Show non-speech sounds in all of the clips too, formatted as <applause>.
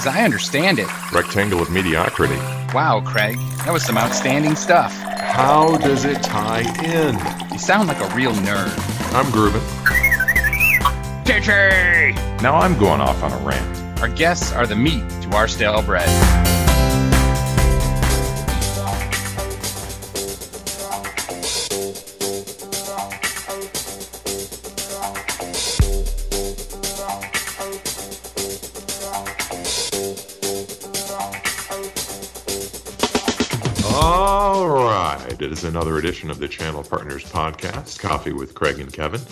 as I understand it. Rectangle of mediocrity. Wow, Craig, that was some outstanding stuff. How does it tie in? You sound like a real nerd. I'm grooving. Now I'm going off on a rant. Our guests are the meat to our stale bread. Another edition of the Channel Partners podcast, Coffee with Craig and Kevin.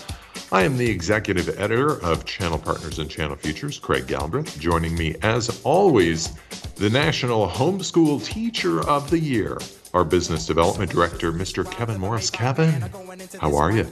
I am the executive editor of Channel Partners and Channel Futures, Craig Galbraith. Joining me, as always, the National Homeschool Teacher of the Year, our business development director, Mr. Kevin Morris. Kevin, how are you?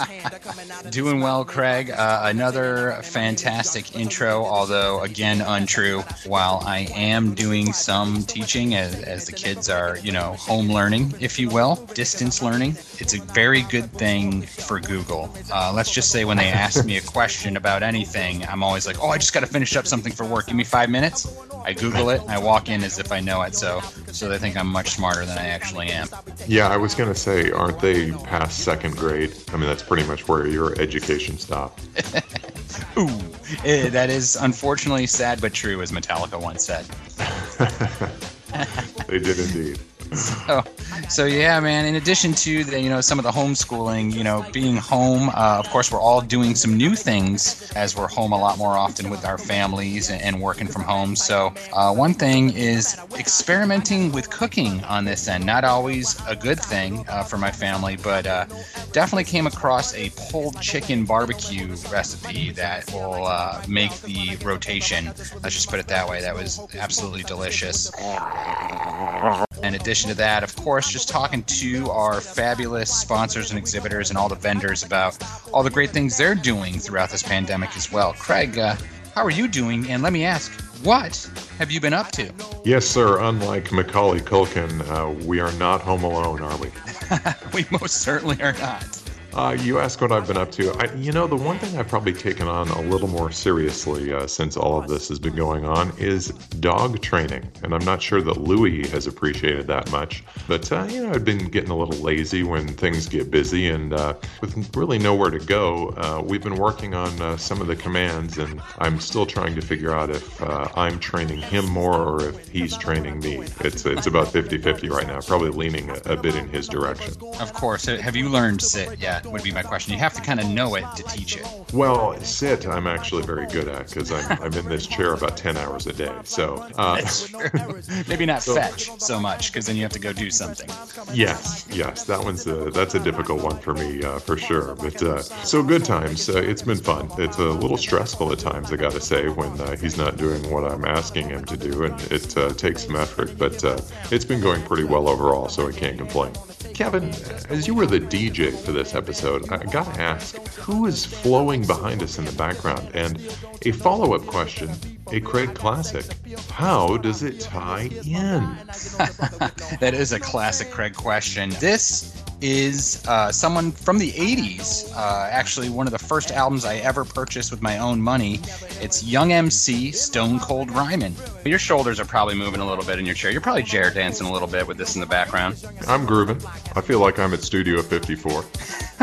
<laughs> Doing well, Craig. Uh, another fantastic intro, although again untrue. While I am doing some teaching as, as the kids are, you know, home learning, if you will, distance learning, it's a very good thing for Google. Uh, let's just say when they ask me a question about anything, I'm always like, oh, I just got to finish up something for work. Give me five minutes. I Google it. I walk in as if I know it. So, so they think I'm much smarter than I actually am. Yeah, I was going to say, aren't they past second grade? I mean, that's pretty much where your education stopped. <laughs> Ooh, eh, that is unfortunately sad but true, as Metallica once said. <laughs> they did indeed. <laughs> So, so yeah, man. In addition to the, you know, some of the homeschooling, you know, being home. Uh, of course, we're all doing some new things as we're home a lot more often with our families and, working from home. So, uh, one thing is experimenting with cooking on this end. Not always a good thing uh, for my family, but uh, definitely came across a pulled chicken barbecue recipe that will uh, make the rotation. Let's just put it that way. That was absolutely delicious. In addition to that, of course, just talking to our fabulous sponsors and exhibitors and all the vendors about all the great things they're doing throughout this pandemic as well. Craig, uh, how are you doing? And let me ask, what have you been up to? Yes, sir. Unlike Macaulay Culkin, uh, we are not home alone, are we? <laughs> we most certainly are not. Uh, you ask what I've been up to. I, you know, the one thing I've probably taken on a little more seriously uh, since all of this has been going on is dog training. And I'm not sure that Louie has appreciated that much. But, uh, you know, I've been getting a little lazy when things get busy. And uh, with really nowhere to go, uh, we've been working on uh, some of the commands. And I'm still trying to figure out if I'm training him more or if he's training me. It's, it's about 50 50 right now, probably leaning a, a bit in his direction. Of course. Have you learned sit yet? Would be my question. You have to kind of know it to teach it. Well, sit I'm actually very good at because I'm, I'm in this chair about 10 hours a day. So uh, <laughs> maybe not so, fetch so much because then you have to go do something. Yes, yes, that one's a, that's a difficult one for me uh, for sure. But uh, so good times. Uh, it's been fun. It's a little stressful at times, I got to say, when uh, he's not doing what I'm asking him to do, and it uh, takes some effort. But it's been going pretty well overall, so I can't complain. Kevin, as you were the DJ for this episode, I gotta ask who is flowing behind us in the background? And a follow up question a Craig classic. How does it tie in? <laughs> that is a classic Craig question. This is uh, someone from the 80s, uh, actually, one of the first albums I ever purchased with my own money. It's Young MC Stone Cold Rhymin'. Your shoulders are probably moving a little bit in your chair. You're probably chair dancing a little bit with this in the background. I'm grooving. I feel like I'm at Studio 54. <laughs>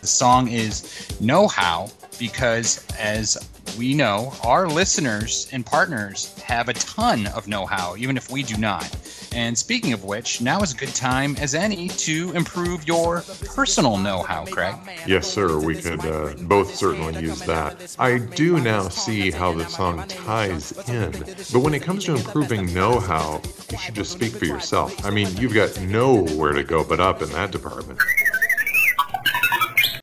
the song is Know How because, as we know, our listeners and partners have a ton of know how, even if we do not. And speaking of which, now is a good time as any to improve your personal know how, Craig. Yes, sir. We could uh, both certainly use that. I do now see how the song ties in. But when it comes to improving know how, you should just speak for yourself. I mean, you've got nowhere to go but up in that department.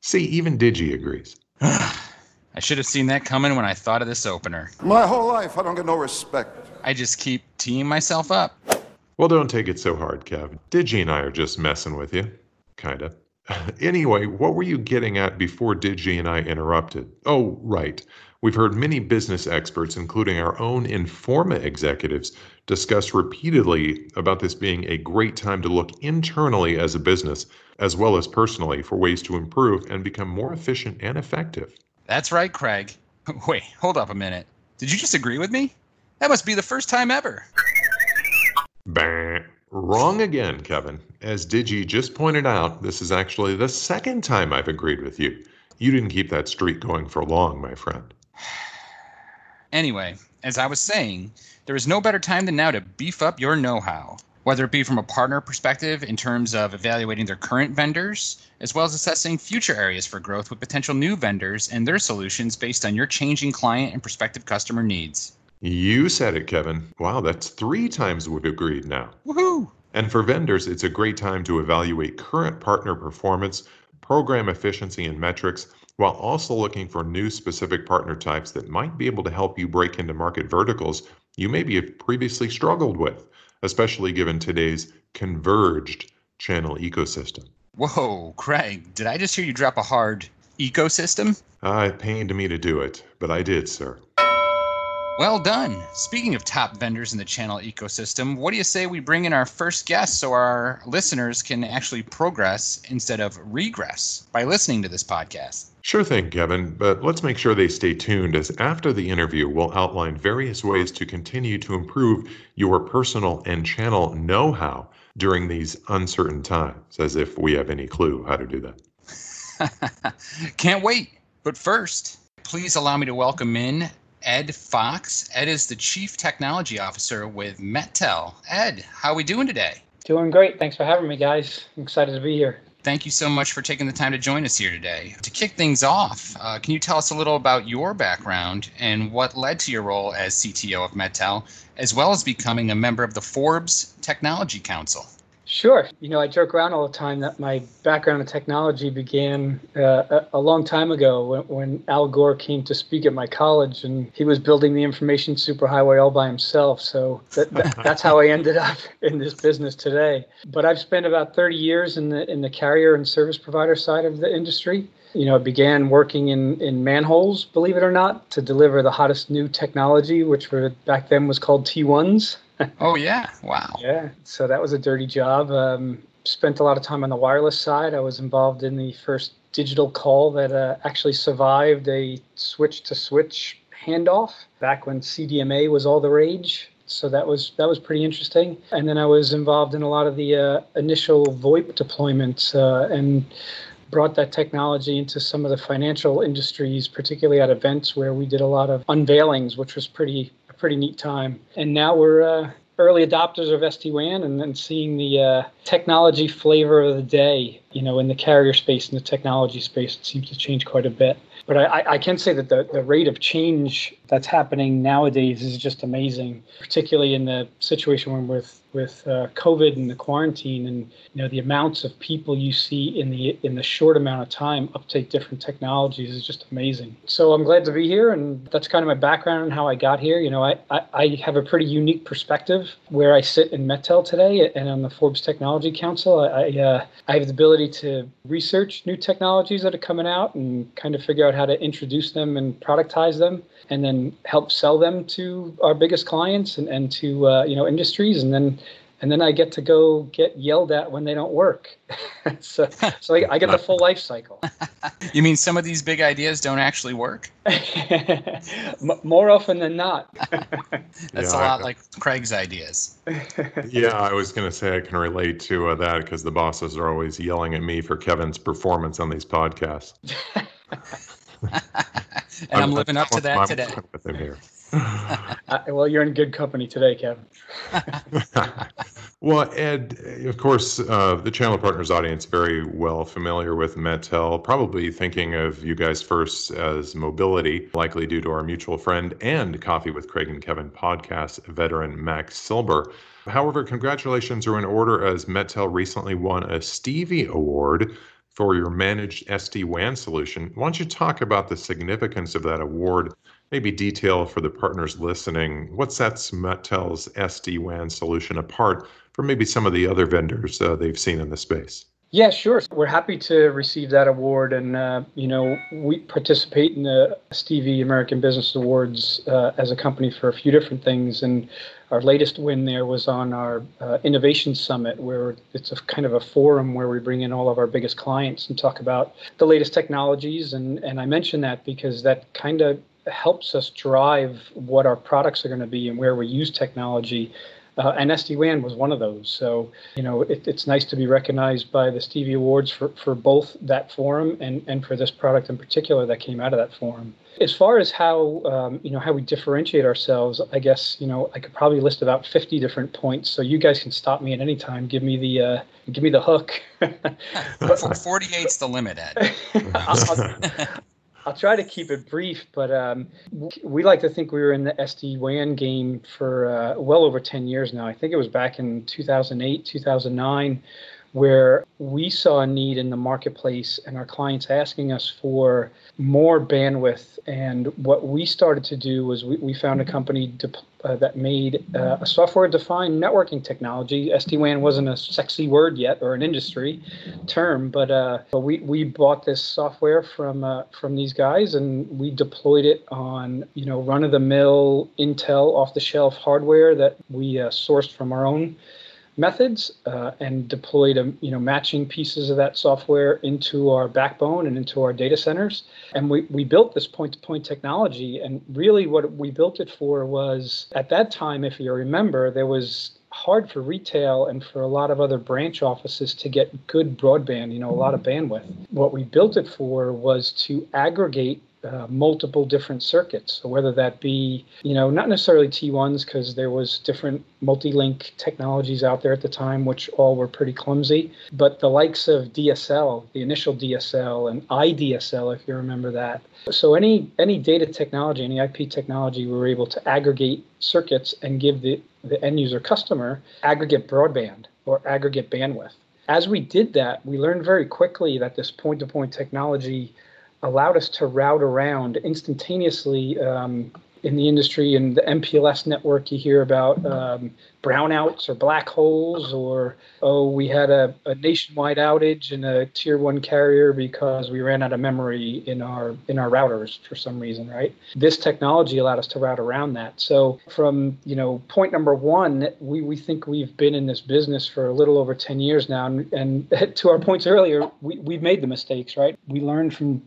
See, even Digi agrees. <sighs> <sighs> I should have seen that coming when I thought of this opener. My whole life, I don't get no respect. I just keep teeing myself up. Well, don't take it so hard, Kevin. Digi and I are just messing with you. Kinda. <laughs> anyway, what were you getting at before Digi and I interrupted? Oh, right. We've heard many business experts, including our own Informa executives, discuss repeatedly about this being a great time to look internally as a business, as well as personally, for ways to improve and become more efficient and effective. That's right, Craig. <laughs> Wait, hold up a minute. Did you just agree with me? That must be the first time ever. Bah. Wrong again, Kevin. As Digi just pointed out, this is actually the second time I've agreed with you. You didn't keep that streak going for long, my friend. <sighs> Anyway, as I was saying, there is no better time than now to beef up your know how, whether it be from a partner perspective in terms of evaluating their current vendors, as well as assessing future areas for growth with potential new vendors and their solutions based on your changing client and prospective customer needs. You said it, Kevin. Wow, that's three times we've agreed now. Woohoo! And for vendors, it's a great time to evaluate current partner performance, program efficiency, and metrics, while also looking for new specific partner types that might be able to help you break into market verticals you maybe have previously struggled with, especially given today's converged channel ecosystem. Whoa, Craig, did I just hear you drop a hard ecosystem? Uh, it pained me to do it, but I did, sir. Well done. Speaking of top vendors in the channel ecosystem, what do you say we bring in our first guest so our listeners can actually progress instead of regress by listening to this podcast? Sure thing, Kevin, but let's make sure they stay tuned as after the interview, we'll outline various ways to continue to improve your personal and channel know how during these uncertain times, as if we have any clue how to do that. <laughs> Can't wait. But first, please allow me to welcome in Ed Fox. Ed is the Chief Technology Officer with MetTel. Ed, how are we doing today? Doing great. Thanks for having me, guys. I'm excited to be here. Thank you so much for taking the time to join us here today. To kick things off, uh, can you tell us a little about your background and what led to your role as CTO of MetTel, as well as becoming a member of the Forbes Technology Council? Sure. You know, I joke around all the time that my background in technology began uh, a, long time ago when, when, Al Gore came to speak at my college and he was building the information superhighway all by himself. So that, that, <laughs> that's how I ended up <laughs> in this business today. But I've spent about 30 years in the in the carrier and service provider side of the industry. You know, I began working in, in manholes, believe it or not, to deliver the hottest new technology, which were back then was called T1s oh yeah! Wow. Yeah. So that was a dirty job. Um, spent a lot of time on the wireless side. I was involved in the first digital call that uh, actually survived a switch to switch handoff back when CDMA was all the rage. So that was that was pretty interesting. And then I was involved in a lot of the uh, initial VoIP deployments uh, and brought that technology into some of the financial industries, particularly at events where we did a lot of unveilings, which was pretty pretty neat time. And now we're uh, early adopters of SD-WAN and then seeing the uh, technology flavor of the day, you know, in the carrier space and the technology space, it seems to change quite a bit. But I, I can say that the, the rate of change that's happening nowadays is just amazing, particularly in the situation when with with uh, COVID and the quarantine, and you know the amounts of people you see in the in the short amount of time uptake different technologies is just amazing. So I'm glad to be here, and that's kind of my background and how I got here. You know, I, I, I have a pretty unique perspective where I sit in MetTel today and on the Forbes Technology Council. I I, uh, I have the ability to research new technologies that are coming out and kind of figure out how to introduce them and productize them and then help sell them to our biggest clients and, and to uh, you know industries and then and then I get to go get yelled at when they don't work. <laughs> so so I, I, get the full life cycle. <laughs> you mean some of these big ideas don't actually work? <laughs> More often than not. That's yeah, a lot I, like Craig's ideas. yeah, I was going to say I can relate to uh, that because the bosses are always yelling at me for Kevin's performance on these podcasts <laughs> and I'm, I'm living up to that today. With him here. <laughs> uh, well, you're in good company today, Kevin. <laughs> well, Ed, of course, uh, the channel partners audience very well familiar with MetTel, probably thinking of you guys first as mobility, likely due to our mutual friend and Coffee with Craig and Kevin podcast veteran Max Silber. However, congratulations are in order as MetTel recently won a Stevie Award for your managed SD-WAN solution. Why don't you talk about the significance of that award? Maybe detail for the partners listening what sets MetTel's SD-WAN solution apart from maybe some of the other vendors uh, they've seen in the space. Yeah, sure. We're happy to receive that award, and uh, you know we participate in the Stevie American Business Awards uh, as a company for a few different things, and our latest win there was on our uh, innovation summit, where it's a kind of a forum where we bring in all of our biggest clients and talk about the latest technologies. And, and I mention that because that kind of helps us drive what our products are going to be and where we use technology. Uh, and SD-WAN was one of those. So, you know, it, it's nice to be recognized by the Stevie Awards for, for both that forum and, and for this product in particular that came out of that forum. As far as how um, you know how we differentiate ourselves, I guess you know I could probably list about 50 different points. So you guys can stop me at any time. Give me the uh, give me the hook. <laughs> <laughs> 48's the limit, Ed. <laughs> I'll, I'll, try to keep it brief, but um, we like to think we were in the SD WAN game for uh, well over 10 years now. I think it was back in 2008, 2009 where we saw a need in the marketplace and our clients asking us for more bandwidth. And what we started to do was we, we found a company de- uh, that made uh, a software defined networking technology. SD WAN wasn't a sexy word yet or an industry term, but, uh, but we, we bought this software from, uh, from these guys and we deployed it on you know run of the mill Intel off the shelf hardware that we uh, sourced from our own methods uh, and deployed a, you know matching pieces of that software into our backbone and into our data centers. And we, we built this point-to-point technology and really what we built it for was at that time if you remember there was hard for retail and for a lot of other branch offices to get good broadband you know a lot of bandwidth. What we built it for was to aggregate uh, multiple different circuits. So whether that be, you know, not necessarily T1s because there was different multi-link technologies out there at the time, which all were pretty clumsy, but the likes of DSL, the initial DSL, and IDSL, if you remember that. So any any data technology, any IP technology, we were able to aggregate circuits and give the the end user customer aggregate broadband or aggregate bandwidth. As we did that, we learned very quickly that this point-to-point technology allowed us to route around instantaneously um, in the industry and the MPLS network. You hear about um, brownouts or black holes, or oh, we had a, a, nationwide outage in a tier one carrier because we ran out of memory in our in our routers for some reason, right? This technology allowed us to route around that. So from you know point number one, we, we think we've been in this business for a little over 10 years now, and, and <laughs> to our points earlier, we, we've made the mistakes, right? We learned from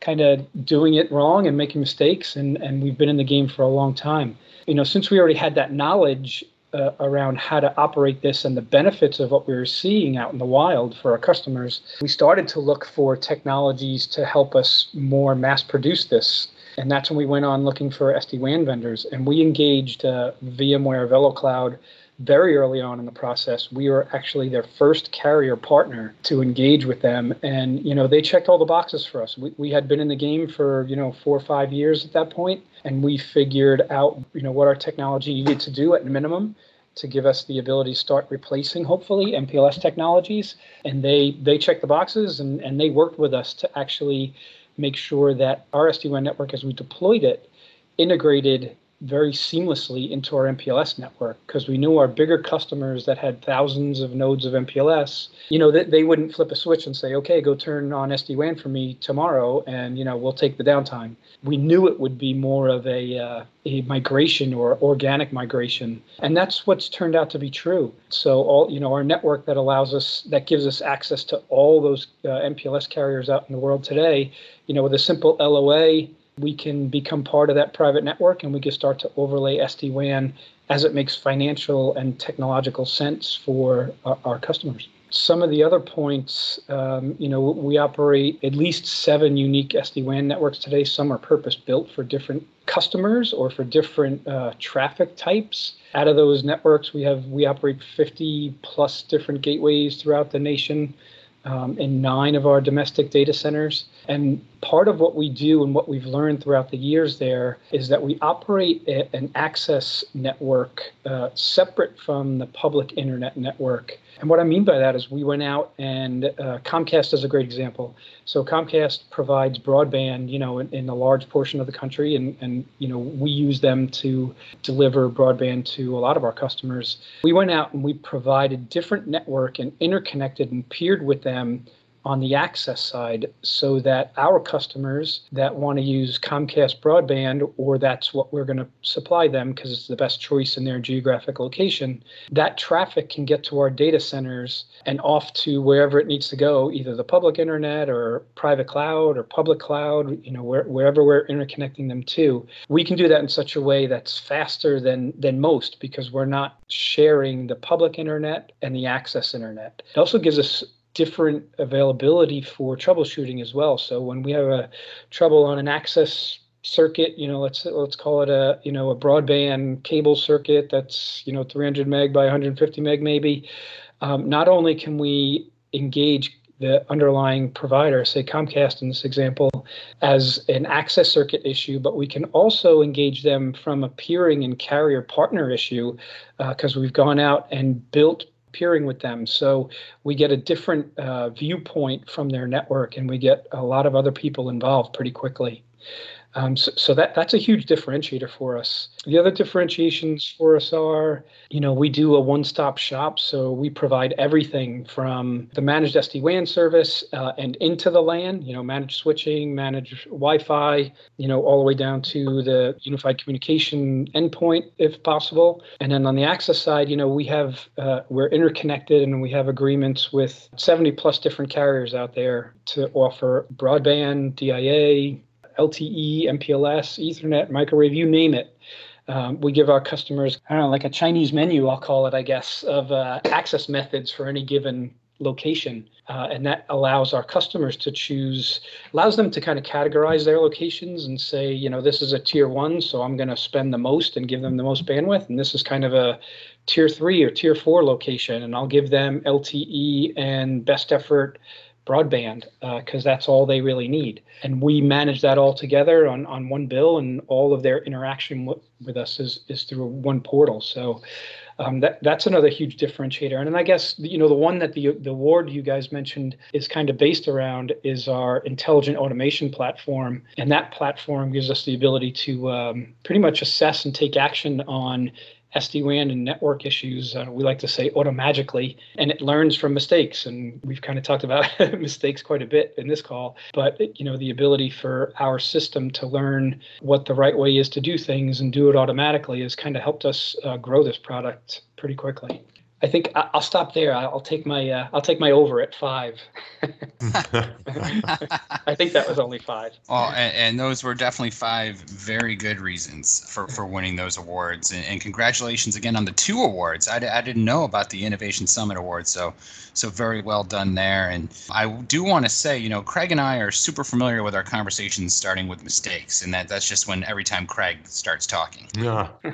kind of doing it wrong and making mistakes, and, and we've been in the game for a long time. You know, since we already had that knowledge uh, around how to operate this and the benefits of what we were seeing out in the wild for our customers, we started to look for technologies to help us more mass produce this. And that's when we went on looking for SD WAN vendors. And we engaged uh, VMware VeloCloud very early on in the process. We were actually their first carrier partner to engage with them. And, you know, they checked all the boxes for us. We, we had been in the game for, you know, four or five years at that point, and we figured out, you know, what our technology needed to do at minimum to give us the ability to start replacing hopefully MPLS technologies. And they they checked the boxes and, and they worked with us to actually make sure that our SD-WAN network as we deployed it integrated very seamlessly into our MPLS network because we knew our bigger customers that had thousands of nodes of MPLS, you know, that they wouldn't flip a switch and say, okay, go turn on SD-WAN for me tomorrow and, you know, we'll take the downtime. We knew it would be more of a, uh, a migration or organic migration. And that's what's turned out to be true. So all, you know, our network that allows us, that gives us access to all those uh, MPLS carriers out in the world today, you know, with a simple LOA, we can become part of that private network and we can start to overlay SD-WAN as it makes financial and technological sense for our, our customers. Some of the other points, um, you know, we operate at least seven unique SD-WAN networks today. Some are purpose built for different customers or for different uh, traffic types. Out of those networks, we have we operate 50 plus different gateways throughout the nation um, in nine of our domestic data centers. And part of what we do and what we've learned throughout the years there is that we operate an access network uh, separate from the public internet network. And what I mean by that is we went out and uh, Comcast is a great example. So Comcast provides broadband, you know, in, in, a large portion of the country, and and you know we use them to deliver broadband to a lot of our customers. We went out and we provided different network and interconnected and peered with them on the access side so that our customers that want to use Comcast broadband, or that's what we're going to supply them because it's the best choice in their geographic location, that traffic can get to our data centers and off to wherever it needs to go, either the public internet or private cloud or public cloud, you know, where, wherever we're interconnecting them to. We can do that in such a way that's faster than than most because we're not sharing the public internet and the access internet. It also gives us different availability for troubleshooting as well. So when we have a trouble on an access circuit, you know, let's let's call it a you know a broadband cable circuit that's you know 300 meg by 150 meg maybe. Um, not only can we engage the underlying provider, say Comcast in this example, as an access circuit issue, but we can also engage them from a peering and carrier partner issue because uh, we've gone out and built peering with them. So we get a different uh, viewpoint from their network and we get a lot of other people involved pretty quickly. Um, so, so, that that's a huge differentiator for us. The other differentiations for us are, you know, we do a one-stop shop, so we provide everything from the managed SD-WAN service uh, and into the LAN, you know, managed switching, managed Wi-Fi, you know, all the way down to the unified communication endpoint, if possible. And then on the access side, you know, we have uh, we're interconnected and we have agreements with 70 plus different carriers out there to offer broadband, DIA, LTE, MPLS, Ethernet, microwave, you name it. Um, we give our customers, I don't know, like a Chinese menu, I'll call it, I guess, of uh, access methods for any given location. Uh, and that allows our customers to choose, allows them to kind of categorize their locations and say, you know, this is a tier one, so I'm going to spend the most and give them the most bandwidth. And this is kind of a tier three or tier four location, and I'll give them LTE and best effort broadband because uh, that's all they really need. And we manage that all together on, on one bill, and all of their interaction w- with us is, is through one portal. So um, that that's another huge differentiator. And then I guess you know the one that the the award you guys mentioned is kind of based around is our intelligent automation platform, and that platform gives us the ability to um, pretty much assess and take action on SD-WAN and network issues, uh, we like to say automagically, and it learns from mistakes. And we've kind of talked about <laughs> mistakes quite a bit in this call, but you know the ability for our system to learn what the right way is to do things and do it automatically has kind of helped us uh, grow this product pretty quickly. I think I'll stop there. I'll take my uh, I'll take my over at five. <laughs> I think that was only five. Well, and, and, those were definitely five very good reasons for, for winning those awards. And, and congratulations again on the two awards. I, I didn't know about the Innovation Summit Award, so so very well done there. And I do want to say, you know, Craig and I are super familiar with our conversations starting with mistakes, and that that's just when every time Craig starts talking. Yeah. <laughs>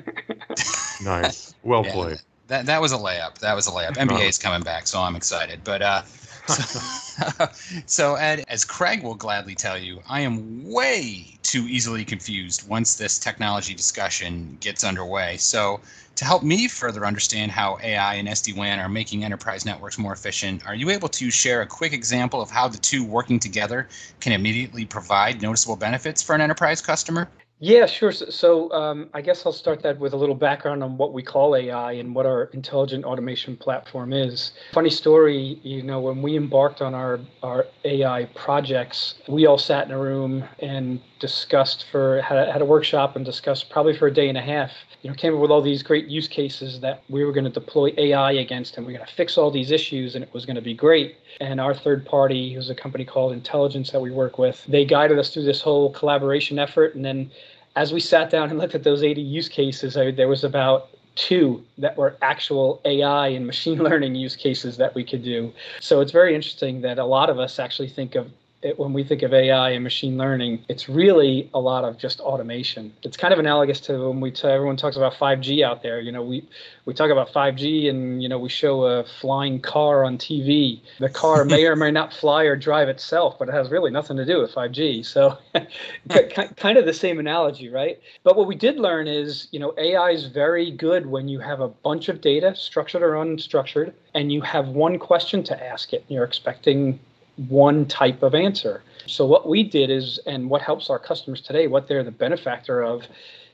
nice. Well yeah. played that that was a layup. That was a layup. <laughs> NBA is coming back, so I'm excited. But uh, so, <laughs> so, Ed, as Craig will gladly tell you, I am way too easily confused once this technology discussion gets underway. So, to help me further understand how AI and SD WAN are making enterprise networks more efficient, are you able to share a quick example of how the two working together can immediately provide noticeable benefits for an enterprise customer? Yeah, sure. So, so um, I guess I'll start that with a little background on what we call AI and what our intelligent automation platform is. Funny story, you know, when we embarked on our, our AI projects, we all sat in a room and discussed for, had a, had a workshop and discussed probably for a day and a half, you know, came up with all these great use cases that we were going to deploy AI against and we are going to fix all these issues and it was going to be great. And our third party, who's a company called Intelligence that we work with, they guided us through this whole collaboration effort and then as we sat down and looked at those 80 use cases, I, there was about two that were actual AI and machine <laughs> learning use cases that we could do. So it's very interesting that a lot of us actually think of it, when we think of AI and machine learning, it's really a lot of just automation. It's kind of analogous to when we t- everyone talks about 5G out there. You know, we we talk about 5G and you know we show a flying car on TV. The car may or may not fly or drive itself, but it has really nothing to do with 5G. So, <laughs> kind of the same analogy, right? But what we did learn is, you know, AI is very good when you have a bunch of data, structured or unstructured, and you have one question to ask it. And you're expecting one type of answer. So what we did is, and what helps our customers today, what they're the benefactor of,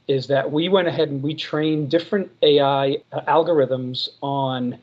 is that we went ahead and we trained different AI algorithms on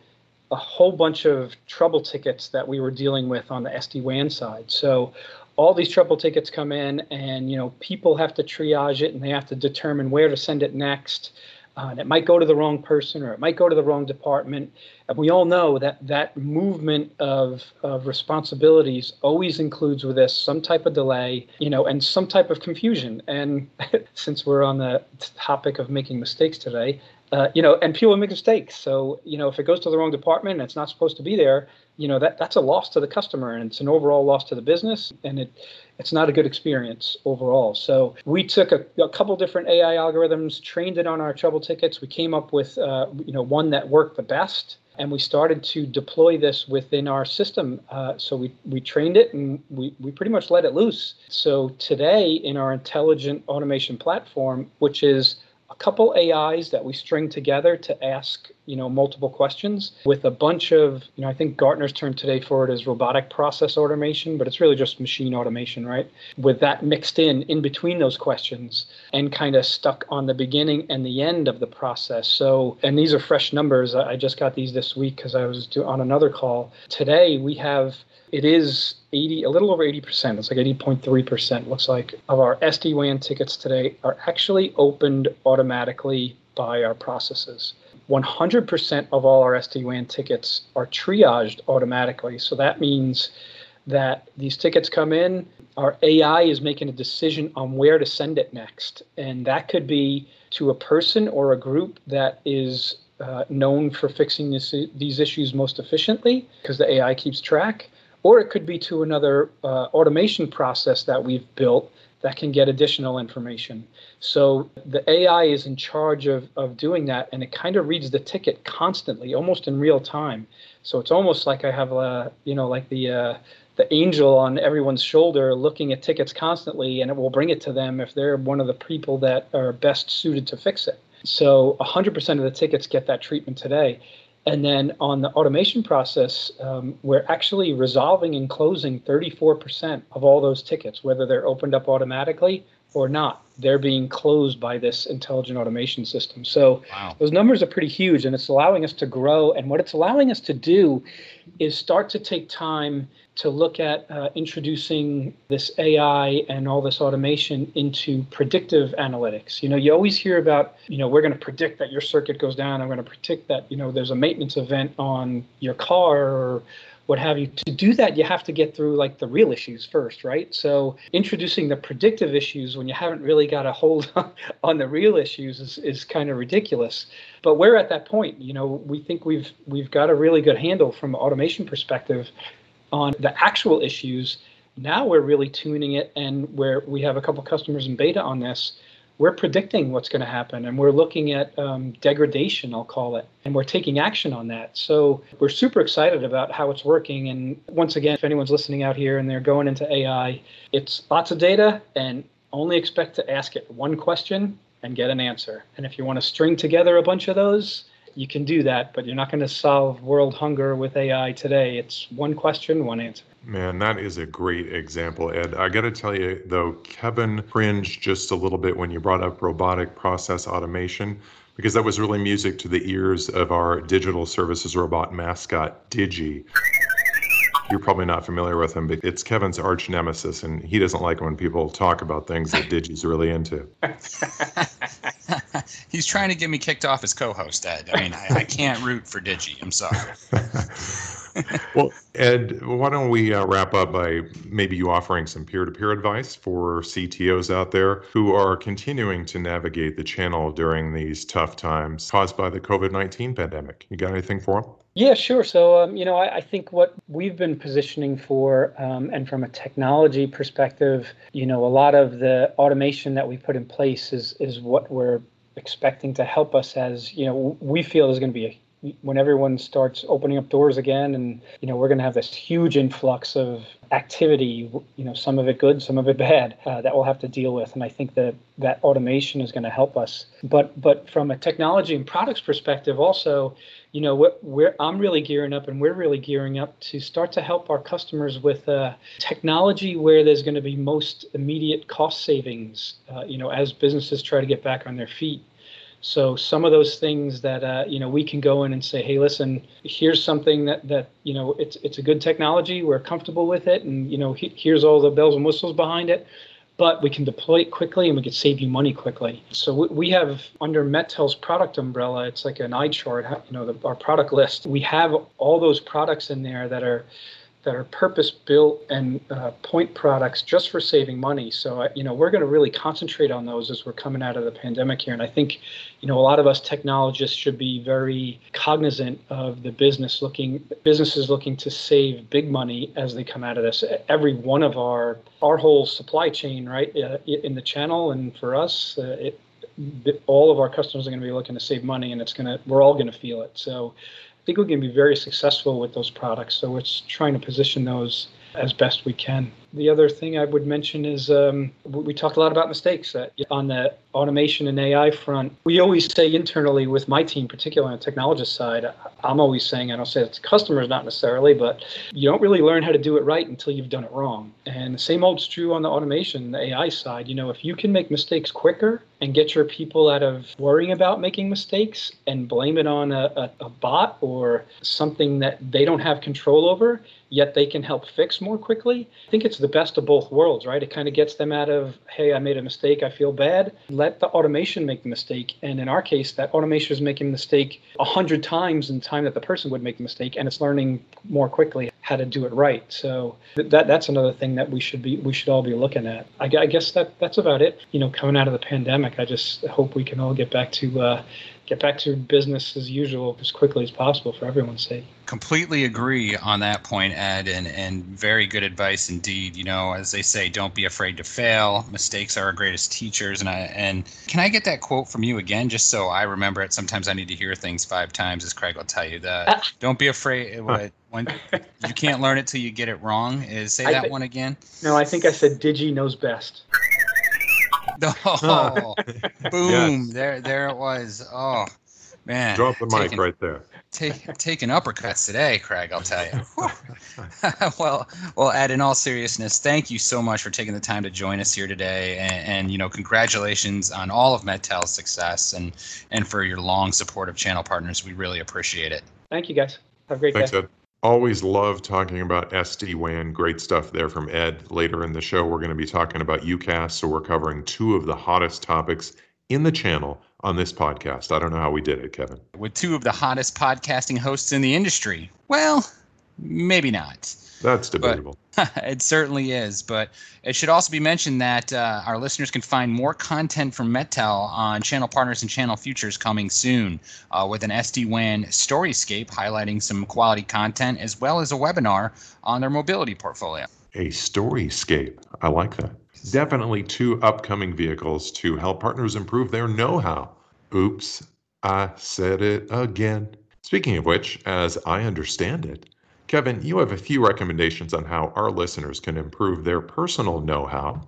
a whole bunch of trouble tickets that we were dealing with on the SD-WAN side. So all these trouble tickets come in and you know people have to triage it and they have to determine where to send it next uh, and it might go to the wrong person or it might go to the wrong department. And we all know that that movement of, of responsibilities always includes with this some type of delay, you know, and some type of confusion. And <laughs> since we're on the topic of making mistakes today, uh, you know, and people make mistakes. So, you know, if it goes to the wrong department and it's not supposed to be there, you know, that that's a loss to the customer and it's an overall loss to the business. And it it's not a good experience overall. So we took a, a couple different AI algorithms, trained it on our trouble tickets. We came up with, uh, you know, one that worked the best and we started to deploy this within our system. Uh, so we, we trained it and we, we pretty much let it loose. So today in our intelligent automation platform, which is couple AIs that we string together to ask, you know, multiple questions with a bunch of, you know, I think Gartner's term today for it is robotic process automation, but it's really just machine automation, right? With that mixed in in between those questions and kind of stuck on the beginning and the end of the process. So, and these are fresh numbers. I just got these this week because I was on another call. Today we have it is 80, a little over 80%. It's like 80.3% looks like of our SD-WAN tickets today are actually opened automatically by our processes. 100% of all our SD-WAN tickets are triaged automatically. So that means that these tickets come in, our AI is making a decision on where to send it next. And that could be to a person or a group that is uh, known for fixing this, these issues most efficiently because the AI keeps track or it could be to another uh, automation process that we've built that can get additional information. So the AI is in charge of, of doing that, and it kind of reads the ticket constantly, almost in real time. So it's almost like I have a, you know, like the uh, the angel on everyone's shoulder looking at tickets constantly, and it will bring it to them if they're one of the people that are best suited to fix it. So 100% of the tickets get that treatment today. And then on the automation process, um, we're actually resolving and closing 34% of all those tickets, whether they're opened up automatically or not. They're being closed by this intelligent automation system. So wow. those numbers are pretty huge, and it's allowing us to grow. And what it's allowing us to do is start to take time to look at uh, introducing this AI and all this automation into predictive analytics. You know, you always hear about, you know, we're going to predict that your circuit goes down. I'm going to predict that, you know, there's a maintenance event on your car or what have you. To do that, you have to get through like the real issues first, right? So introducing the predictive issues when you haven't really got a hold <laughs> on, on the real issues is, is kind of ridiculous. But we're at that point. You know, we think we've we've got a really good handle from automation perspective on the actual issues. Now we're really tuning it, and where we have a couple customers in beta on this, we're predicting what's going to happen, and we're looking at um, degradation, I'll call it, and we're taking action on that. So we're super excited about how it's working. And once again, if anyone's listening out here and they're going into AI, it's lots of data, and only expect to ask it one question and get an answer. And if you want to string together a bunch of those, you can do that, but you're not going to solve world hunger with AI today. It's one question, one answer. Man, that is a great example, Ed. I got to tell you, though, Kevin cringed just a little bit when you brought up robotic process automation because that was really music to the ears of our digital services robot mascot, Digi. You're probably not familiar with him, but it's Kevin's arch nemesis, and he doesn't like when people talk about things that Digi's really into. <laughs> <laughs> He's trying to get me kicked off as co-host, Ed. I mean, I, I can't root for Digi. I'm sorry. <laughs> well, Ed, why don't we uh, wrap up by maybe you offering some peer to peer advice for CTOs out there who are continuing to navigate the channel during these tough times caused by the COVID 19 pandemic? You got anything for them? Yeah, sure. So, um, you know, I, I, think what we've been positioning for, um, and from a technology perspective, you know, a lot of the automation that we put in place is is what we're expecting to help us as, you know, we feel is going to be a when everyone starts opening up doors again and you know we're going to have this huge influx of activity you know some of it good some of it bad uh, that we'll have to deal with. And i think that that automation is going to help us. But but from a technology and products perspective also you know what we're i'm really gearing up and we're really gearing up to start to help our customers with uh, technology where there's going to be most immediate cost savings uh, you know as businesses try to get back on their feet So some of those things that uh, you know we can go in and say, hey, listen, here's something that that you know it's it's a good technology, we're comfortable with it, and you know he, here's all the bells and whistles behind it but we can deploy it quickly and we can save you money quickly. So we have under MetTel's product umbrella, it's like an eye chart, you know, the, our product list. We have all those products in there that are that are purpose built and uh, point products just for saving money. So, uh, you know, we're going to really concentrate on those as we're coming out of the pandemic here. And I think, you know, a lot of us technologists should be very cognizant of the business looking, businesses looking to save big money as they come out of this. Every one of our, our whole supply chain, right, uh, in the channel and for us, uh, it, all of our customers are going to be looking to save money and it's going to, we're all going to feel it. So, think we can be very successful with those products. So we're trying to position those as best we can. The other thing I would mention is um, we talked a lot about mistakes on the automation and AI front. We always say internally with my team, particularly on the technologist side, I'm always saying, I don't say it's customers not necessarily, but you don't really learn how to do it right until you've done it wrong. And the same old's true on the automation, the AI side. You know, if you can make mistakes quicker and get your people out of worrying about making mistakes and blame it on a, a, a bot or something that they don't have control over, yet they can help fix more quickly, I think it's the best of both worlds, right? It kind of gets them out of, hey, I made a mistake, I feel bad. Let the automation make the mistake. And in our case, that automation is making the mistake a hundred times in time that the person would make the mistake, and it's learning more quickly how to do it right. So that that's another thing that we should be we should all be looking at. I, I guess that that's about it. You know, coming out of the pandemic, I just hope we can all get back to uh, get back to business as usual as quickly as possible for everyone's sake. Completely agree on that point, Ed, and, and very good advice indeed. You know, as they say, don't be afraid to fail. Mistakes are our greatest teachers. And I and can I get that quote from you again, just so I remember it? Sometimes I need to hear things five times, as Craig will tell you. That uh, don't be afraid. What when you can't learn it till you get it wrong. Is say that one again? No, I think I said Digi knows best. <laughs> Oh, <laughs> boom! Yes. There, there it was. Oh, man! Drop the taking, mic right there. Take, taking uppercuts today, Craig. I'll tell you. <laughs> well, well, Ed. In all seriousness, thank you so much for taking the time to join us here today, and, and you know, congratulations on all of MetTel's success and and for your long support of channel partners. We really appreciate it. Thank you, guys. Have a great Thanks, day. Ed. Always love talking about SD WAN. Great stuff there from Ed. Later in the show, we're going to be talking about UCaaS. So we're covering two of the hottest topics in the channel on this podcast. I don't know how we did it, Kevin. With two of the hottest podcasting hosts in the industry. Well, maybe not. That's debatable. <laughs> it certainly is. But it should also be mentioned that uh, our listeners can find more content from MetTel on Channel Partners and Channel Futures coming soon uh, with an SD WAN Storyscape highlighting some quality content as well as a webinar on their mobility portfolio. A Storyscape. I like that. Definitely two upcoming vehicles to help partners improve their know how. Oops, I said it again. Speaking of which, as I understand it, Kevin, you have a few recommendations on how our listeners can improve their personal know how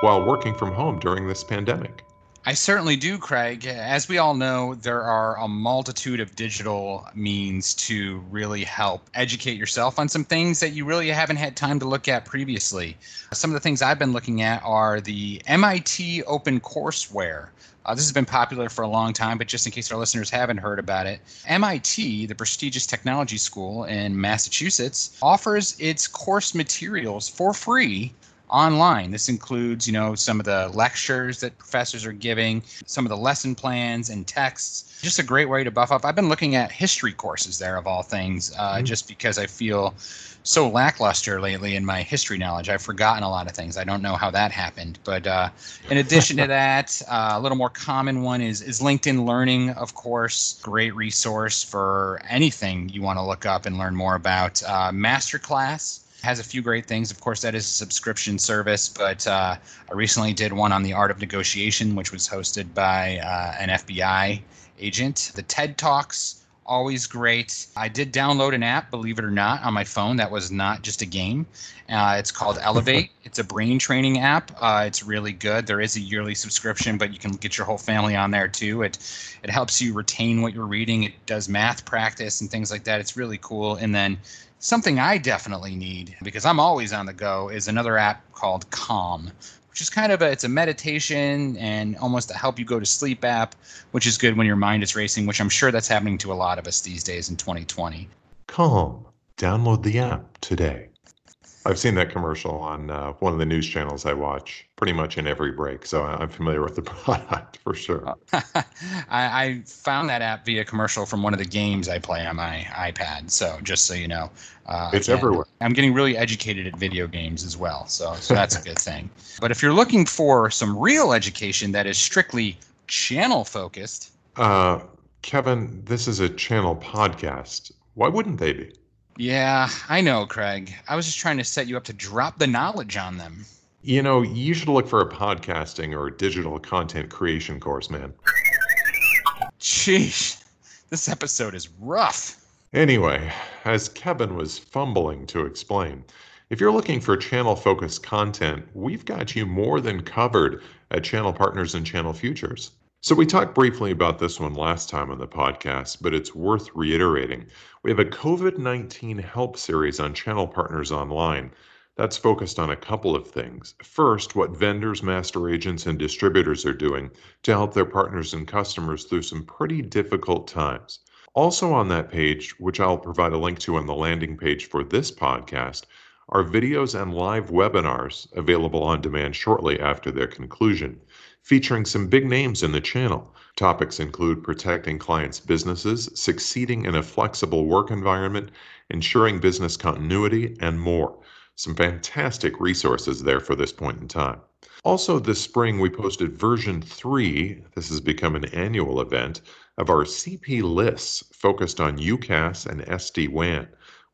while working from home during this pandemic. I certainly do, Craig. As we all know, there are a multitude of digital means to really help educate yourself on some things that you really haven't had time to look at previously. Some of the things I've been looking at are the MIT Open Courseware. Uh, this has been popular for a long time, but just in case our listeners haven't heard about it, MIT, the prestigious technology school in Massachusetts, offers its course materials for free online. This includes, you know, some of the lectures that professors are giving, some of the lesson plans and texts. Just a great way to buff up. I've been looking at history courses there, of all things, uh, mm-hmm. just because I feel so lackluster lately in my history knowledge. I've forgotten a lot of things. I don't know how that happened. But uh, in addition to <laughs> that, uh, a little more common one is is LinkedIn Learning, of course, great resource for anything you want to look up and learn more about. Uh, Masterclass has a few great things. Of course, that is a subscription service, but uh, I recently did one on the art of negotiation, which was hosted by uh, an FBI agent. The TED Talks always great. I did download an app, believe it or not, on my phone that was not just a game. Uh, it's called <laughs> Elevate. it's a brain training app. Uh, it's really good. There is a yearly subscription, but you can get your whole family on there too. It it helps you retain what you're reading. It does math practice and things like that. It's really cool. And then Something I definitely need because I'm always on the go is another app called Calm, which is kind of a it's a meditation and almost a help you go to sleep app, which is good when your mind is racing, which I'm sure that's happening to a lot of us these days in 2020. Calm. Download the app today. I've seen that commercial on uh, one of the news channels I watch pretty much in every break, so I'm familiar with the <laughs> product for sure. <laughs> I, I, found that app via commercial from one of the games I play on my iPad. So just so you know, uh, it's everywhere. I'm getting really educated at video games as well, so so that's a good <laughs> thing. But if you're looking for some real education that is strictly channel focused, uh, Kevin, this is a channel podcast. Why wouldn't they be? Yeah, I know, Craig. I was just trying to set you up to drop the knowledge on them. You know, you should look for a podcasting or digital content creation course, man. Sheesh, this episode is rough. Anyway, as Kevin was fumbling to explain, if you're looking for channel focused content, we've got you more than covered at Channel Partners and Channel Futures. So, we talked briefly about this one last time on the podcast, but it's worth reiterating. We have a COVID 19 help series on Channel Partners Online that's focused on a couple of things. First, what vendors, master agents, and distributors are doing to help their partners and customers through some pretty difficult times. Also, on that page, which I'll provide a link to on the landing page for this podcast, are videos and live webinars available on demand shortly after their conclusion featuring some big names in the channel. Topics include protecting clients' businesses, succeeding in a flexible work environment, ensuring business continuity, and more. Some fantastic resources there for this point in time. Also, this spring, we posted version 3, this has become an annual event, of our CP lists focused on UCaaS and SD WAN.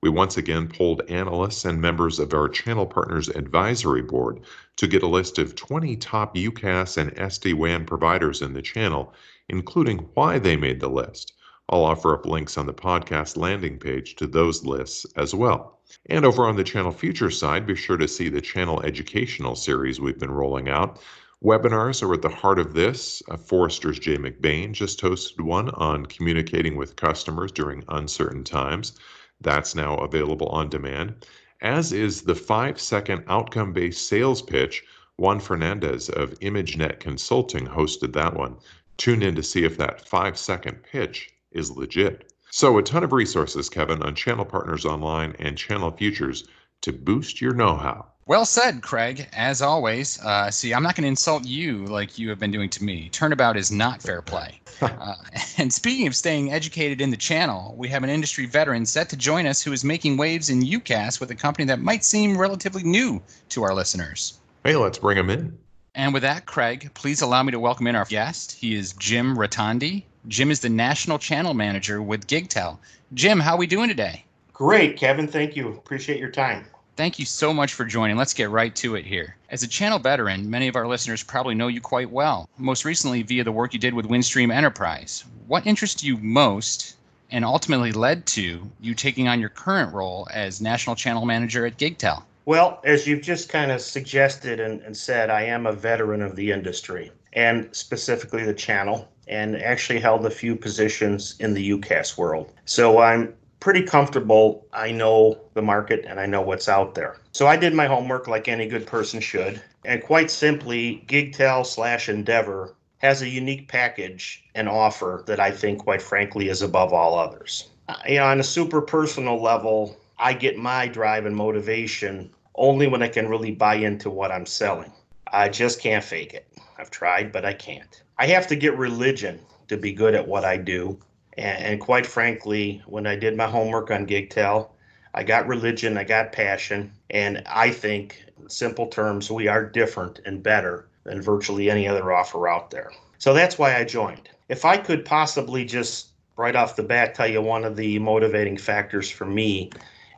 We once again polled analysts and members of our channel partners advisory board to get a list of 20 top UCaaS and SD WAN providers in the channel, including why they made the list. I'll offer up links on the podcast landing page to those lists as well. And over on the Channel Future side, be sure to see the channel educational series we've been rolling out. Webinars are at the heart of this. Uh, Forrester's Jay McBain just hosted one on communicating with customers during uncertain times. That's now available on demand, as is the five second outcome based sales pitch. Juan Fernandez of ImageNet Consulting hosted that one. Tune in to see if that five second pitch is legit. So, a ton of resources, Kevin, on Channel Partners Online and Channel Futures to boost your know how. Well said, Craig. As always, uh, see, I'm not going to insult you like you have been doing to me. Turnabout is not fair play. <laughs> uh, and speaking of staying educated in the channel, we have an industry veteran set to join us who is making waves in UCaaS with a company that might seem relatively new to our listeners. Hey, let's bring him in. And with that, Craig, please allow me to welcome in our guest. He is Jim Rotondi. Jim is the national channel manager with GigTel. Jim, how are we doing today? Great, Kevin. Thank you. Appreciate your time. Thank you so much for joining. Let's get right to it here. As a channel veteran, many of our listeners probably know you quite well, most recently via the work you did with Windstream Enterprise. What interests you most and ultimately led to you taking on your current role as National Channel Manager at GigTel? Well, as you've just kind of suggested and, and said, I am a veteran of the industry and specifically the channel and actually held a few positions in the UCaaS world. So I'm pretty comfortable. I know the market and I know what's out there. So I did my homework like any good person should. And quite simply, GigTel slash Endeavor has a unique package and offer that I think, quite frankly, is above all others. Uh, you know, on a super personal level, I get my drive and motivation only when I can really buy into what I'm selling. I just can't fake it. I've tried, but I can't. I have to get religion to be good at what I do. And, and quite frankly, when I did my homework on GigTel, I got religion, I got passion, and I think, in simple terms, we are different and better than virtually any other offer out there. So that's why I joined. If I could possibly just right off the bat tell you one of the motivating factors for me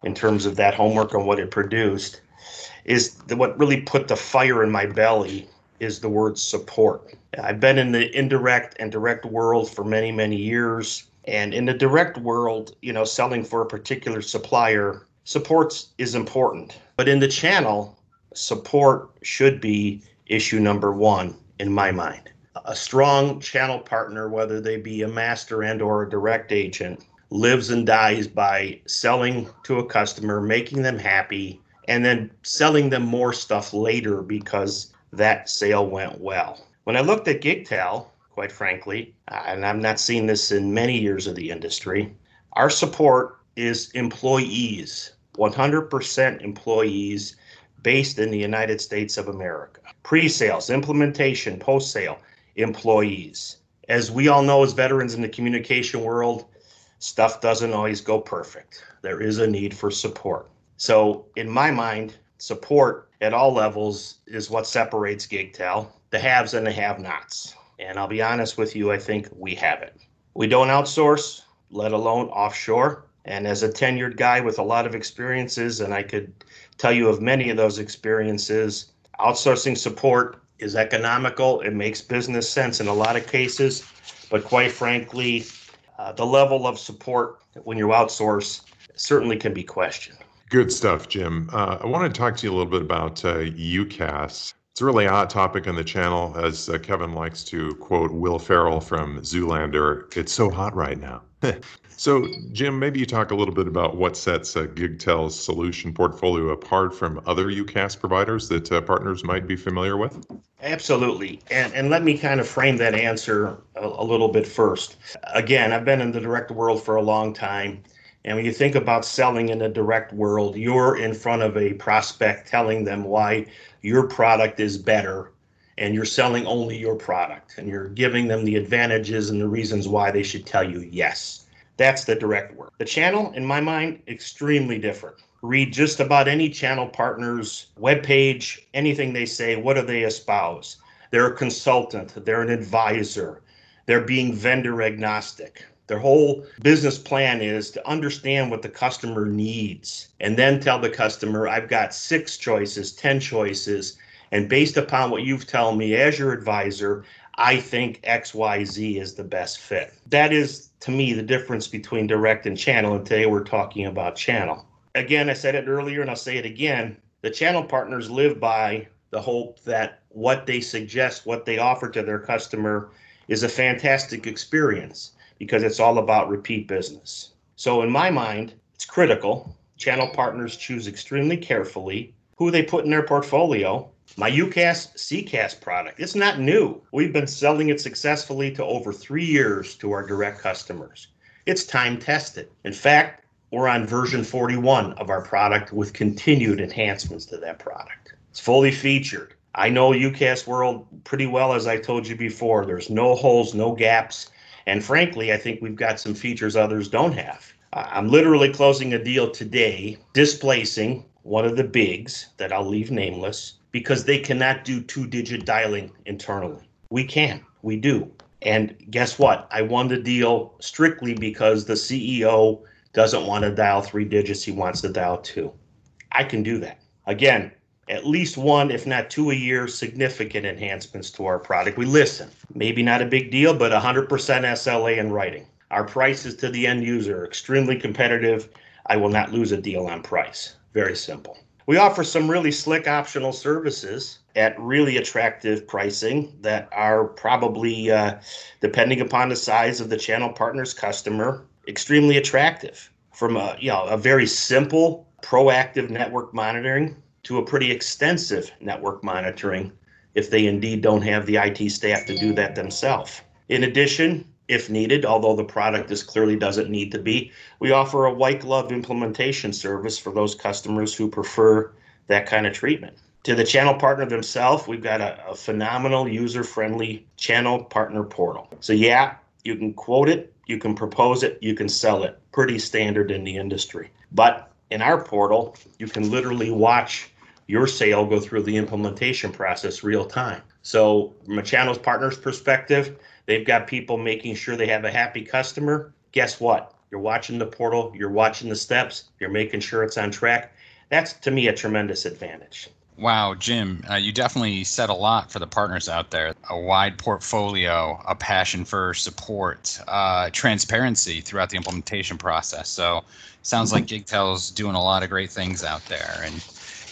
in terms of that homework and what it produced is the, what really put the fire in my belly is the word support. I've been in the indirect and direct world for many, many years. And in the direct world, you know, selling for a particular supplier, support is important. But in the channel, support should be issue number one in my mind. A strong channel partner, whether they be a master and or a direct agent, lives and dies by selling to a customer, making them happy, and then selling them more stuff later because that sale went well. When I looked at GigTel, quite frankly, uh, and I'm not seeing this in many years of the industry, our support is employees, 100% employees based in the United States of America. Pre sales, implementation, post sale, employees. As we all know, as veterans in the communication world, stuff doesn't always go perfect. There is a need for support. So, in my mind, support at all levels is what separates GigTel, the haves and the have nots. And I'll be honest with you, I think we have it. We don't outsource, let alone offshore. And as a tenured guy with a lot of experiences, and I could tell you of many of those experiences, outsourcing support is economical. It makes business sense in a lot of cases. But quite frankly, uh, the level of support when you outsource certainly can be questioned. Good stuff, Jim. Uh, I want to talk to you a little bit about uh, UCaaS. It's really a hot topic on the channel, as uh, Kevin likes to quote Will Ferrell from Zoolander. It's so hot right now. <laughs> so, Jim, maybe you talk a little bit about what sets uh, GigTel's solution portfolio apart from other UCaaS providers that uh, partners might be familiar with. Absolutely. And, and let me kind of frame that answer a, a little bit first. Again, I've been in the direct world for a long time. And when you think about selling in the direct world, you're in front of a prospect telling them why your product is better and you're selling only your product and you're giving them the advantages and the reasons why they should tell you yes. That's the direct work. The channel, in my mind, extremely different. Read just about any channel partner's webpage, anything they say, what do they espouse? They're a consultant, they're an advisor, they're being vendor agnostic. Their whole business plan is to understand what the customer needs and then tell the customer, I've got six choices, 10 choices. And based upon what you've told me as your advisor, I think XYZ is the best fit. That is, to me, the difference between direct and channel. And today we're talking about channel. Again, I said it earlier and I'll say it again. The channel partners live by the hope that what they suggest, what they offer to their customer, is a fantastic experience because it's all about repeat business. So, in my mind, it's critical. Channel partners choose extremely carefully who they put in their portfolio. My UCaaS CCaaS product, it's not new. We've been selling it successfully to over three years to our direct customers. It's time tested. In fact, we're on version 41 of our product with continued enhancements to that product. It's fully featured. I know UCaaS world pretty well, as I told you before. There's no holes, no gaps. And frankly, I think we've got some features others don't have. I'm literally closing a deal today, displacing one of the bigs that I'll leave nameless because they cannot do two digit dialing internally. We can, we do. And guess what? I won the deal strictly because the CEO doesn't want to dial three digits, he wants to dial two. I can do that. Again, at least one, if not two a year, significant enhancements to our product. We listen. Maybe not a big deal, but 100% SLA in writing. Our prices to the end user are extremely competitive. I will not lose a deal on price. Very simple. We offer some really slick optional services at really attractive pricing that are probably, uh, depending upon the size of the channel partner's customer, extremely attractive. From a, you know, a very simple proactive network monitoring to a pretty extensive network monitoring if they indeed don't have the IT staff to do that themselves. In addition, if needed, although the product is clearly doesn't need to be, we offer a white glove implementation service for those customers who prefer that kind of treatment. To the channel partner themselves, we've got a, a phenomenal user friendly channel partner portal. So, yeah, you can quote it, you can propose it, you can sell it. Pretty standard in the industry. But in our portal, you can literally watch your sale go through the implementation process real time. So, from a channel's partner's perspective, they've got people making sure they have a happy customer. Guess what? You're watching the portal, you're watching the steps, you're making sure it's on track. That's to me a tremendous advantage. Wow, Jim, uh, you definitely said a lot for the partners out there. A wide portfolio, a passion for support, uh, transparency throughout the implementation process. So, sounds like. <laughs> GigTel's doing a lot of great things out there. And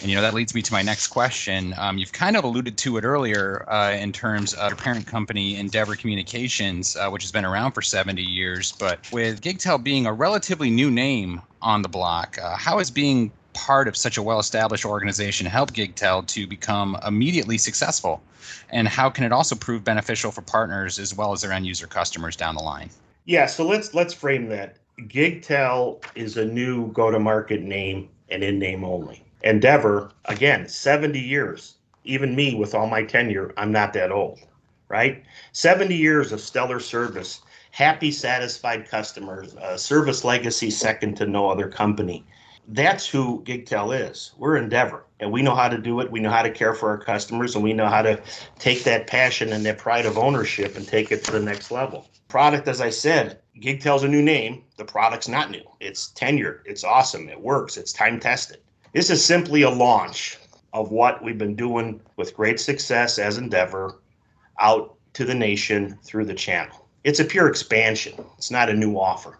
And you know that leads me to my next question. Um, you've kind of alluded to it earlier uh, in terms of your parent company, Endeavor Communications, uh, which has been around for 70 years. But with GigTel being a relatively new name on the block, uh, how is being part of such a well-established organization help GigTel to become immediately successful? And how can it also prove beneficial for partners as well as their end user customers down the line? Yeah, so let's let's frame that. GigTel is a new go-to-market name and in name only. Endeavor, again, 70 years. Even me, with all my tenure, I'm not that old, right? 70 years of stellar service, happy, satisfied customers, service legacy second to no other company. That's who GigTel is. We're Endeavor, and we know how to do it. We know how to care for our customers, and we know how to take that passion and that pride of ownership and take it to the next level. Product, as I said, GigTel's a new name. The product's not new. It's tenured. It's awesome. It works. It's time tested. This is simply a launch of what we've been doing with great success as Endeavor out to the nation through the channel. It's a pure expansion. It's not a new offer.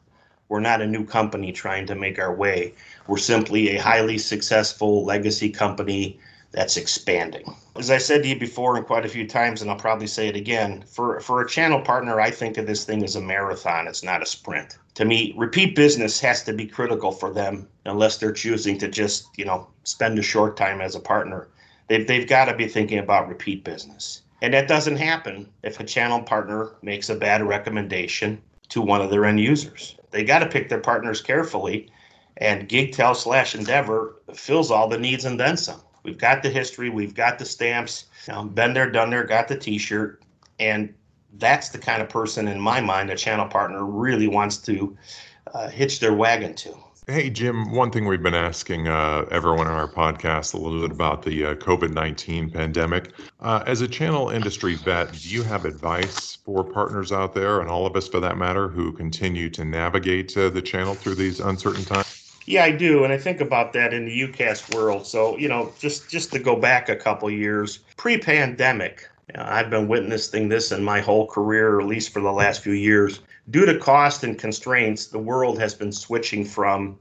We're not a new company trying to make our way. We're simply a highly successful legacy company that's expanding. As I said to you before and quite a few times, and I'll probably say it again, for, for a channel partner, I think of this thing as a marathon. It's not a sprint. To me, repeat business has to be critical for them unless they're choosing to just, you know, spend a short time as a partner. They've, they've got to be thinking about repeat business. And that doesn't happen if a channel partner makes a bad recommendation to one of their end users. They got to pick their partners carefully, and GigTel slash Endeavor fills all the needs and then some. We've got the history, we've got the stamps, been there, done there, got the T-shirt, and that's the kind of person in my mind a channel partner really wants to uh, hitch their wagon to. Hey, Jim, one thing we've been asking uh, everyone on our podcast a little bit about the uh, COVID 19 pandemic. Uh, as a channel industry vet, do you have advice for partners out there, and all of us for that matter, who continue to navigate uh, the channel through these uncertain times? Yeah, I do, and I think about that in the UCaaS world. So, you know, just just to go back a couple years, pre-pandemic, I've been witnessing this in my whole career, at least for the last few years. Due to cost and constraints, the world has been switching from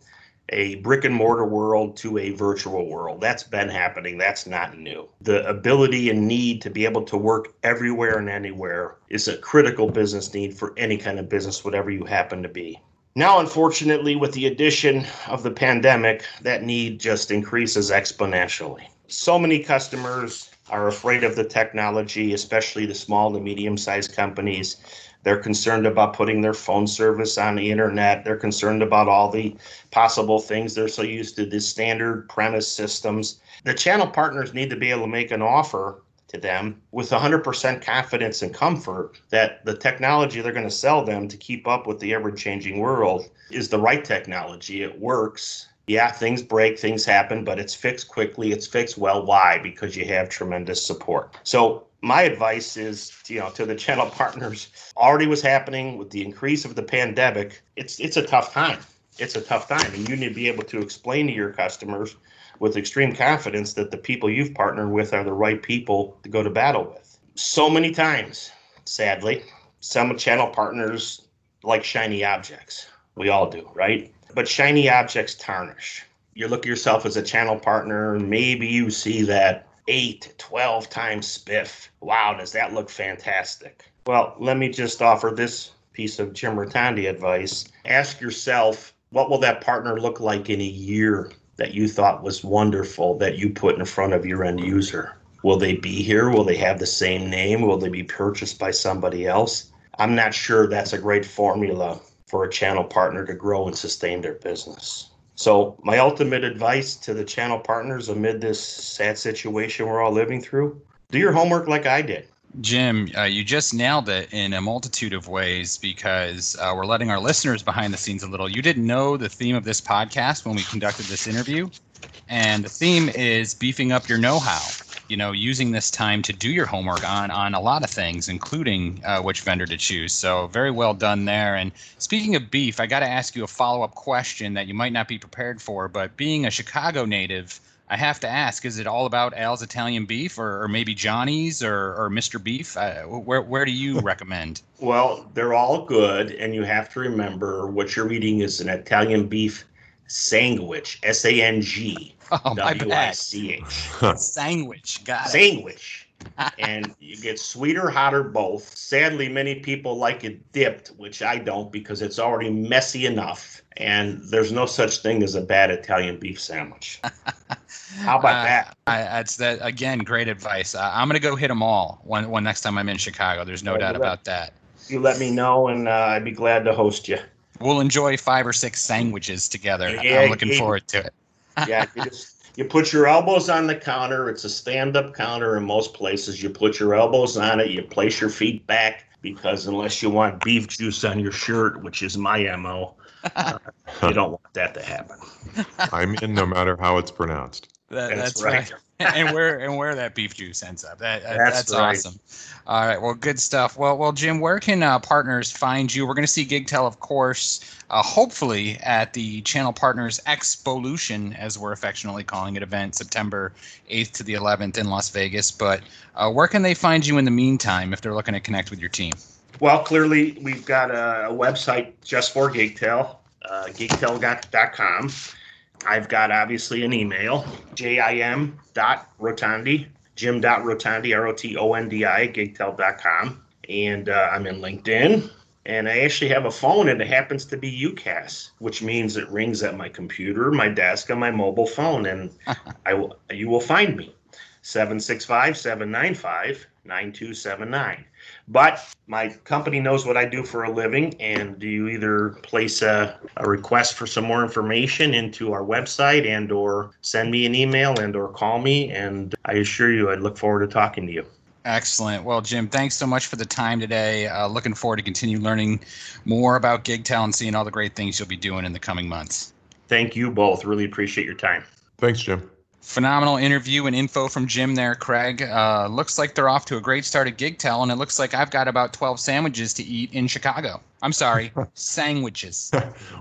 a brick and mortar world to a virtual world. That's been happening. That's not new. The ability and need to be able to work everywhere and anywhere is a critical business need for any kind of business, whatever you happen to be. Now, unfortunately, with the addition of the pandemic, that need just increases exponentially. So many customers are afraid of the technology, especially the small to medium sized companies. They're concerned about putting their phone service on the internet. They're concerned about all the possible things. They're so used to the standard premise systems. The channel partners need to be able to make an offer to them with 100% confidence and comfort that the technology they're going to sell them to keep up with the ever changing world is the right technology. It works. Yeah, things break, things happen, but it's fixed quickly. It's fixed well. Why? Because you have tremendous support. So my advice is, you know, to the channel <laughs> partners, already was happening with the increase of the pandemic. It's it's a tough time. It's a tough time, and you need to be able to explain to your customers with extreme confidence that the people you've partnered with are the right people to go to battle with. So many times, sadly, some channel partners like shiny objects. We all do, right? But shiny objects tarnish. You look at yourself as a channel partner, maybe you see that 8, 12 times spiff. Wow, does that look fantastic? Well, let me just offer this piece of Jim Rotondi advice. Ask yourself, what will that partner look like in a year that you thought was wonderful that you put in front of your end user? Will they be here? Will they have the same name? Will they be purchased by somebody else? I'm not sure that's a great formula for a channel partner to grow and sustain their business. So, my ultimate advice to the channel partners amid this sad situation we're all living through do your homework like I did. Jim, uh, you just nailed it in a multitude of ways because uh, we're letting our listeners behind the scenes a little. You didn't know the theme of this podcast when we conducted this interview, and the theme is beefing up your know-how. You know, using this time to do your homework on on a lot of things, including uh, which vendor to choose. So very well done there. And speaking of beef, I got to ask you a follow-up question that you might not be prepared for, but being a Chicago native I have to ask: Is it all about Al's Italian Beef, or, or maybe Johnny's, or, or Mr. Beef? Uh, where where do you <laughs> recommend? Well, they're all good, and you have to remember what you're eating is an Italian beef Sandwich, S A N G <laughs> Oh, W I. C H. <laughs> Sandwich. Got it. Sandwich. And you get sweeter, hotter both. Sadly, many people like it dipped, which I don't because it's already messy enough. And there's no such thing as a bad Italian beef sandwich. <laughs> How about Uh, that? I, that's that again. Great advice. Uh, I'm gonna go hit them all one one next time I'm in Chicago. There's no Yeah, doubt about that. You let me know, and uh, I'd be glad to host you. We'll enjoy five or six sandwiches together. Yeah, I'm looking yeah. forward to it. Yeah, <laughs> you, put your elbows on the counter. It's a stand-up counter in most places. You put your elbows on it. You place your feet back because unless you want beef juice on your shirt, which is my mo, <laughs> uh, you don't want that to happen. I'm in no matter how it's pronounced. That- That's that's right. right. <laughs> and where and where that beef juice ends up. That, that- That's that's right. awesome. All right, well, good stuff. Well, well, Jim, where can uh, partners find you? We're going to see GigTel, of course, uh, hopefully at the Channel Partners Expolution, as we're affectionately calling it, event September 8th to the 11th in Las Vegas. But uh, where can they find you in the meantime if they're looking to connect with your team? Well, clearly, we've got a, a website just for GigTel, uh, gigtel.com. I've got obviously an email, jim dot rotondi, jim dot rotondi, R O T O N D I, gigtel.com. And uh, I'm in LinkedIn. And I actually have a phone, and it happens to be UCaaS, which means it rings at my computer, my desk, on my mobile phone, and <laughs> I will, you will find me. 765 795 9279. But my company knows what I do for a living, and do you either place a, a request for some more information into our website and or send me an email and or call me, and I assure you I'd look forward to talking to you. Excellent. Well, Jim, thanks so much for the time today. Uh, looking forward to continue learning more about GigTel and seeing all the great things you'll be doing in the coming months. Thank you both. Really appreciate your time. Thanks, Jim. Phenomenal interview and info from Jim there, Craig. Uh, looks like they're off to a great start at GigTel, and it looks like I've got about 12 sandwiches to eat in Chicago. I'm sorry, <laughs> sandwiches.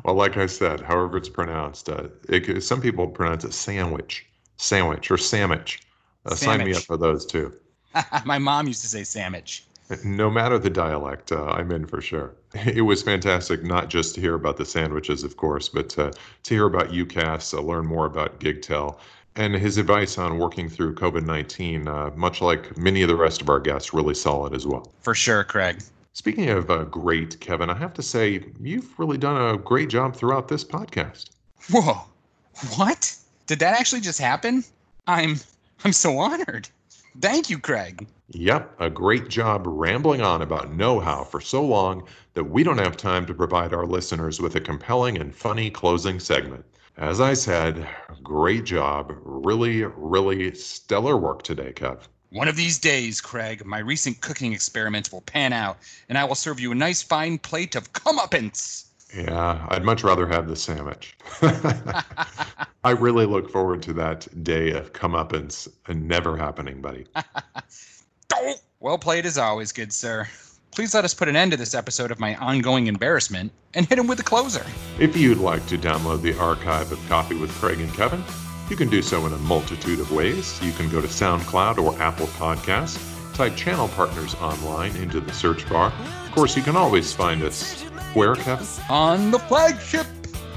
Well, like I said, however it's pronounced, uh, it, some people pronounce it sandwich, sandwich, or sandwich. Uh, sign me up for those too. <laughs> My mom used to say sandwich. No matter the dialect, uh, I'm in for sure. <laughs> It was fantastic not just to hear about the sandwiches, of course, but uh, to hear about UCaaS, uh, learn more about GigTel, and his advice on working through COVID 19, uh, much like many of the rest of our guests, really solid as well. For sure, Craig. Speaking of uh, great, Kevin, I have to say, you've really done a great job throughout this podcast. Whoa. What? Did that actually just happen? I'm I'm so honored. Thank you, Craig. Yep, a great job rambling on about know how for so long that we don't have time to provide our listeners with a compelling and funny closing segment. As I said, great job. Really, really stellar work today, Kev. One of these days, Craig, my recent cooking experiments will pan out, and I will serve you a nice fine plate of comeuppance. Yeah, I'd much rather have the sandwich. <laughs> I really look forward to that day of comeuppance and never happening, buddy. <laughs> Well played as always, good sir. Please let us put an end to this episode of my ongoing embarrassment and hit him with a closer. If you'd like to download the archive of Coffee with Craig and Kevin, you can do so in a multitude of ways. You can go to SoundCloud or Apple Podcasts, type Channel Partners Online into the search bar. Of course, you can always find us where, Kevin? On the flagship.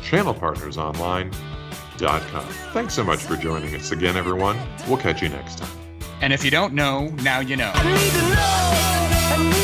ChannelPartnersOnline.com. Thanks so much for joining us again, everyone. We'll catch you next time. And if you don't know, now you know. I need to know.